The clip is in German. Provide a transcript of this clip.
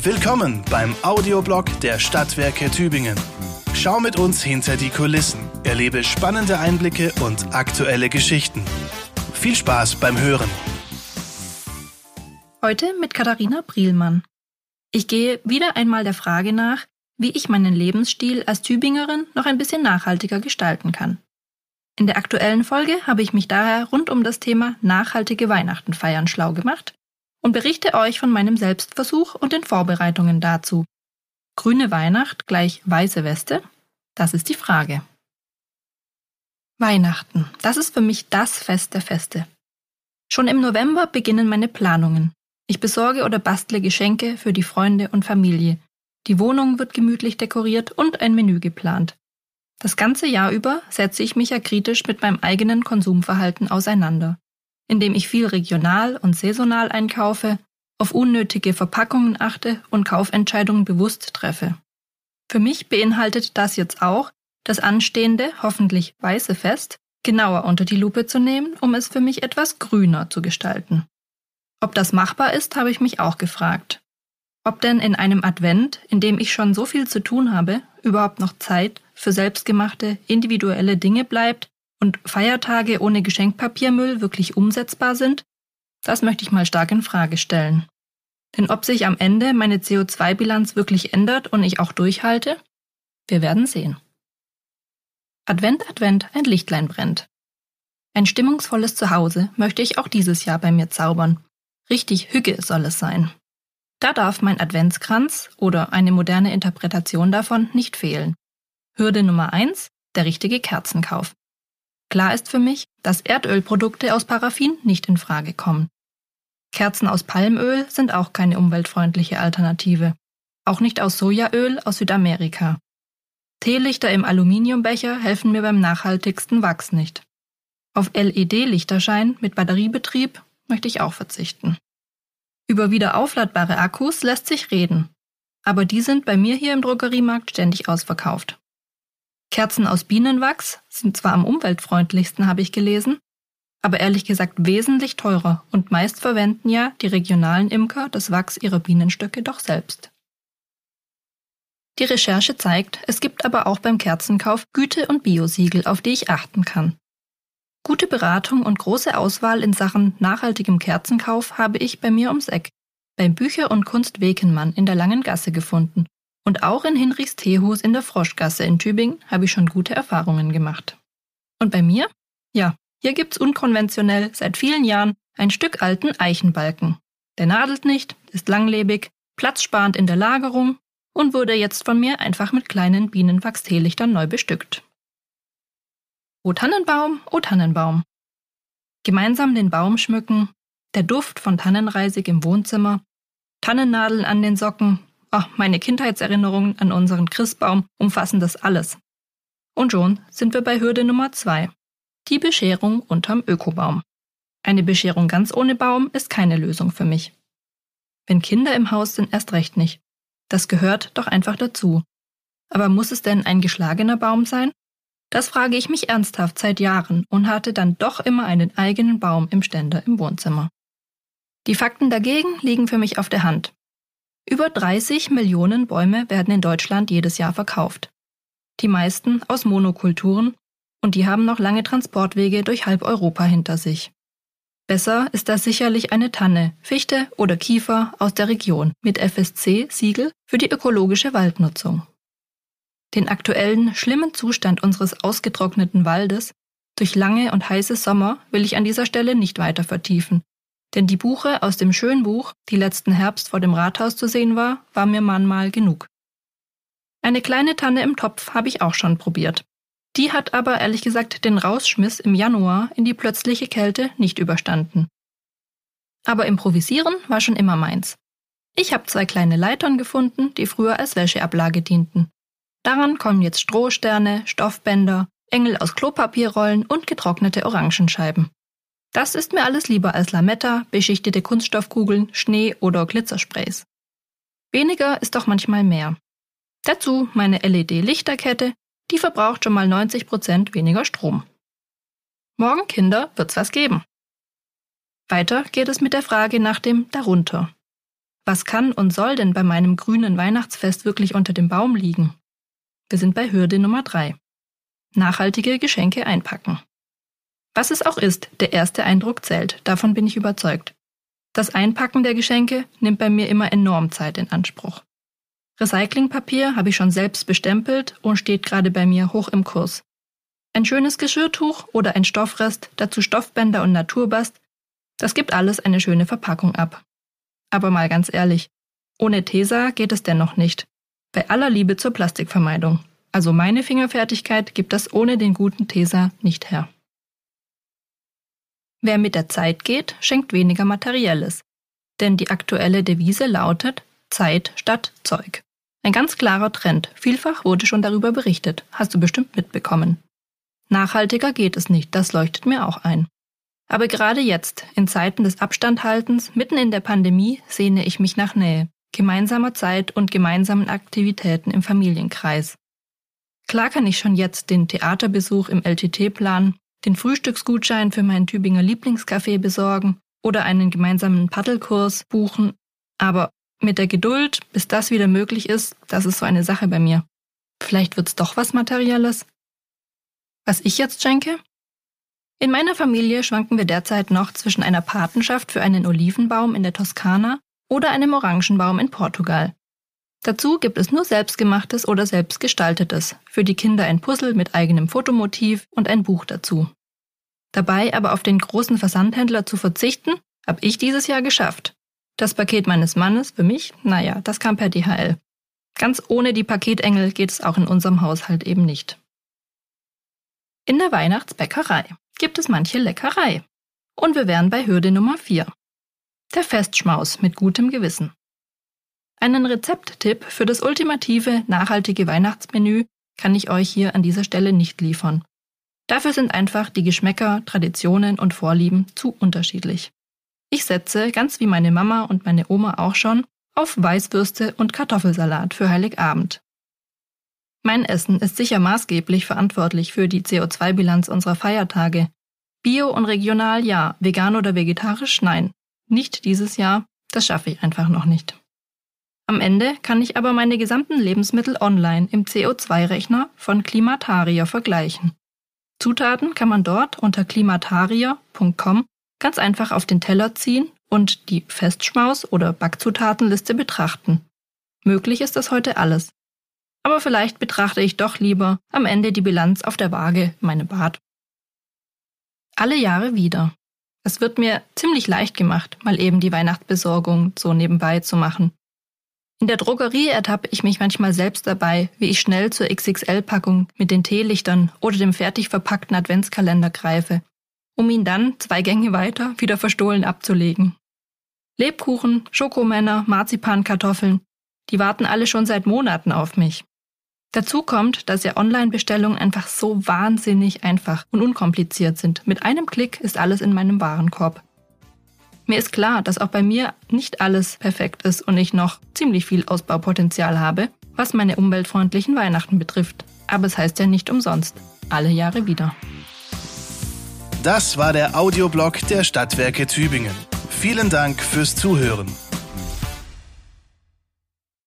Willkommen beim Audioblog der Stadtwerke Tübingen. Schau mit uns hinter die Kulissen, erlebe spannende Einblicke und aktuelle Geschichten. Viel Spaß beim Hören. Heute mit Katharina Brielmann. Ich gehe wieder einmal der Frage nach, wie ich meinen Lebensstil als Tübingerin noch ein bisschen nachhaltiger gestalten kann. In der aktuellen Folge habe ich mich daher rund um das Thema nachhaltige Weihnachten feiern schlau gemacht und berichte euch von meinem Selbstversuch und den Vorbereitungen dazu. Grüne Weihnacht gleich weiße Weste? Das ist die Frage. Weihnachten, das ist für mich das Fest der Feste. Schon im November beginnen meine Planungen. Ich besorge oder bastle Geschenke für die Freunde und Familie. Die Wohnung wird gemütlich dekoriert und ein Menü geplant. Das ganze Jahr über setze ich mich ja kritisch mit meinem eigenen Konsumverhalten auseinander, indem ich viel regional und saisonal einkaufe, auf unnötige Verpackungen achte und Kaufentscheidungen bewusst treffe. Für mich beinhaltet das jetzt auch, das anstehende, hoffentlich weiße Fest genauer unter die Lupe zu nehmen, um es für mich etwas grüner zu gestalten. Ob das machbar ist, habe ich mich auch gefragt. Ob denn in einem Advent, in dem ich schon so viel zu tun habe, überhaupt noch Zeit für selbstgemachte, individuelle Dinge bleibt und Feiertage ohne Geschenkpapiermüll wirklich umsetzbar sind, das möchte ich mal stark in Frage stellen. Denn ob sich am Ende meine CO2-Bilanz wirklich ändert und ich auch durchhalte? Wir werden sehen. Advent, Advent, ein Lichtlein brennt. Ein stimmungsvolles Zuhause möchte ich auch dieses Jahr bei mir zaubern. Richtig Hüge soll es sein. Da darf mein Adventskranz oder eine moderne Interpretation davon nicht fehlen. Hürde Nummer eins: der richtige Kerzenkauf. Klar ist für mich, dass Erdölprodukte aus Paraffin nicht in Frage kommen. Kerzen aus Palmöl sind auch keine umweltfreundliche Alternative. Auch nicht aus Sojaöl aus Südamerika. Teelichter im Aluminiumbecher helfen mir beim nachhaltigsten Wachs nicht. Auf LED-Lichterschein mit Batteriebetrieb möchte ich auch verzichten. Über wieder aufladbare Akkus lässt sich reden. Aber die sind bei mir hier im Drogeriemarkt ständig ausverkauft. Kerzen aus Bienenwachs sind zwar am umweltfreundlichsten, habe ich gelesen, aber ehrlich gesagt wesentlich teurer und meist verwenden ja die regionalen Imker das Wachs ihrer Bienenstöcke doch selbst. Die Recherche zeigt, es gibt aber auch beim Kerzenkauf Güte- und Biosiegel, auf die ich achten kann. Gute Beratung und große Auswahl in Sachen nachhaltigem Kerzenkauf habe ich bei mir ums Eck, beim Bücher- und Kunst Wekenmann in der Langen Gasse gefunden und auch in Hinrichs Teehus in der Froschgasse in Tübingen habe ich schon gute Erfahrungen gemacht. Und bei mir? Ja, hier gibt's unkonventionell seit vielen Jahren ein Stück alten Eichenbalken. Der nadelt nicht, ist langlebig, platzsparend in der Lagerung und wurde jetzt von mir einfach mit kleinen Bienenwachsteelichtern neu bestückt. O Tannenbaum, o Tannenbaum. Gemeinsam den Baum schmücken, der Duft von Tannenreisig im Wohnzimmer, Tannennadeln an den Socken, Ach, meine Kindheitserinnerungen an unseren Christbaum umfassen das alles. Und schon sind wir bei Hürde Nummer zwei. Die Bescherung unterm Ökobaum. Eine Bescherung ganz ohne Baum ist keine Lösung für mich. Wenn Kinder im Haus sind, erst recht nicht. Das gehört doch einfach dazu. Aber muss es denn ein geschlagener Baum sein? Das frage ich mich ernsthaft seit Jahren und hatte dann doch immer einen eigenen Baum im Ständer im Wohnzimmer. Die Fakten dagegen liegen für mich auf der Hand. Über 30 Millionen Bäume werden in Deutschland jedes Jahr verkauft. Die meisten aus Monokulturen und die haben noch lange Transportwege durch halb Europa hinter sich. Besser ist da sicherlich eine Tanne, Fichte oder Kiefer aus der Region mit FSC-Siegel für die ökologische Waldnutzung. Den aktuellen schlimmen Zustand unseres ausgetrockneten Waldes durch lange und heiße Sommer will ich an dieser Stelle nicht weiter vertiefen, denn die Buche aus dem Schönbuch, die letzten Herbst vor dem Rathaus zu sehen war, war mir manmal genug. Eine kleine Tanne im Topf habe ich auch schon probiert. Die hat aber ehrlich gesagt den Rausschmiss im Januar in die plötzliche Kälte nicht überstanden. Aber improvisieren war schon immer meins. Ich habe zwei kleine Leitern gefunden, die früher als Wäscheablage dienten. Daran kommen jetzt Strohsterne, Stoffbänder, Engel aus Klopapierrollen und getrocknete Orangenscheiben. Das ist mir alles lieber als Lametta, beschichtete Kunststoffkugeln, Schnee oder Glitzersprays. Weniger ist doch manchmal mehr. Dazu meine LED-Lichterkette, die verbraucht schon mal 90% weniger Strom. Morgen, Kinder, wird's was geben. Weiter geht es mit der Frage nach dem Darunter. Was kann und soll denn bei meinem grünen Weihnachtsfest wirklich unter dem Baum liegen? Wir sind bei Hürde Nummer drei. Nachhaltige Geschenke einpacken. Was es auch ist, der erste Eindruck zählt, davon bin ich überzeugt. Das Einpacken der Geschenke nimmt bei mir immer enorm Zeit in Anspruch. Recyclingpapier habe ich schon selbst bestempelt und steht gerade bei mir hoch im Kurs. Ein schönes Geschirrtuch oder ein Stoffrest, dazu Stoffbänder und Naturbast, das gibt alles eine schöne Verpackung ab. Aber mal ganz ehrlich, ohne Tesa geht es dennoch nicht. Bei aller Liebe zur Plastikvermeidung. Also meine Fingerfertigkeit gibt das ohne den guten Tesa nicht her. Wer mit der Zeit geht, schenkt weniger Materielles. Denn die aktuelle Devise lautet Zeit statt Zeug. Ein ganz klarer Trend. Vielfach wurde schon darüber berichtet. Hast du bestimmt mitbekommen. Nachhaltiger geht es nicht, das leuchtet mir auch ein. Aber gerade jetzt, in Zeiten des Abstandhaltens, mitten in der Pandemie, sehne ich mich nach Nähe, gemeinsamer Zeit und gemeinsamen Aktivitäten im Familienkreis. Klar kann ich schon jetzt den Theaterbesuch im LTT planen, den Frühstücksgutschein für meinen Tübinger Lieblingscafé besorgen oder einen gemeinsamen Paddelkurs buchen, aber mit der Geduld, bis das wieder möglich ist, das ist so eine Sache bei mir. Vielleicht wird's doch was Materielles. Was ich jetzt schenke? In meiner Familie schwanken wir derzeit noch zwischen einer Patenschaft für einen Olivenbaum in der Toskana oder einem Orangenbaum in Portugal. Dazu gibt es nur selbstgemachtes oder selbstgestaltetes, für die Kinder ein Puzzle mit eigenem Fotomotiv und ein Buch dazu. Dabei aber auf den großen Versandhändler zu verzichten, habe ich dieses Jahr geschafft. Das Paket meines Mannes für mich, naja, das kam per DHL. Ganz ohne die Paketengel geht es auch in unserem Haushalt eben nicht. In der Weihnachtsbäckerei gibt es manche Leckerei. Und wir wären bei Hürde Nummer 4. Der Festschmaus mit gutem Gewissen. Einen Rezepttipp für das ultimative, nachhaltige Weihnachtsmenü kann ich euch hier an dieser Stelle nicht liefern. Dafür sind einfach die Geschmäcker, Traditionen und Vorlieben zu unterschiedlich. Ich setze, ganz wie meine Mama und meine Oma auch schon, auf Weißwürste und Kartoffelsalat für Heiligabend. Mein Essen ist sicher maßgeblich verantwortlich für die CO2-Bilanz unserer Feiertage. Bio und regional ja, vegan oder vegetarisch nein. Nicht dieses Jahr, das schaffe ich einfach noch nicht. Am Ende kann ich aber meine gesamten Lebensmittel online im CO2-Rechner von Klimataria vergleichen. Zutaten kann man dort unter klimataria.com ganz einfach auf den Teller ziehen und die Festschmaus- oder Backzutatenliste betrachten. Möglich ist das heute alles. Aber vielleicht betrachte ich doch lieber am Ende die Bilanz auf der Waage meine Bad. Alle Jahre wieder. Es wird mir ziemlich leicht gemacht, mal eben die Weihnachtsbesorgung so nebenbei zu machen. In der Drogerie ertappe ich mich manchmal selbst dabei, wie ich schnell zur XXL-Packung mit den Teelichtern oder dem fertig verpackten Adventskalender greife um ihn dann zwei Gänge weiter wieder verstohlen abzulegen. Lebkuchen, Schokomänner, Marzipankartoffeln, die warten alle schon seit Monaten auf mich. Dazu kommt, dass ja Online-Bestellungen einfach so wahnsinnig einfach und unkompliziert sind. Mit einem Klick ist alles in meinem Warenkorb. Mir ist klar, dass auch bei mir nicht alles perfekt ist und ich noch ziemlich viel Ausbaupotenzial habe, was meine umweltfreundlichen Weihnachten betrifft. Aber es heißt ja nicht umsonst. Alle Jahre wieder. Das war der Audioblog der Stadtwerke Tübingen. Vielen Dank fürs Zuhören.